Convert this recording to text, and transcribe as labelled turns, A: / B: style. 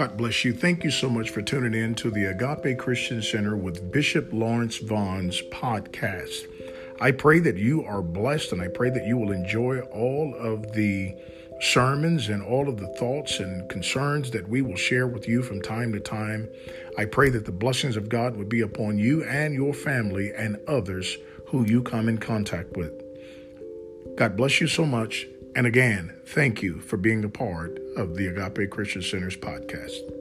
A: God bless you. Thank you so much for tuning in to the Agape Christian Center with Bishop Lawrence Vaughn's podcast. I pray that you are blessed and I pray that you will enjoy all of the sermons and all of the thoughts and concerns that we will share with you from time to time. I pray that the blessings of God would be upon you and your family and others who you come in contact with. God bless you so much. And again, thank you for being a part of the Agape Christian Center's podcast.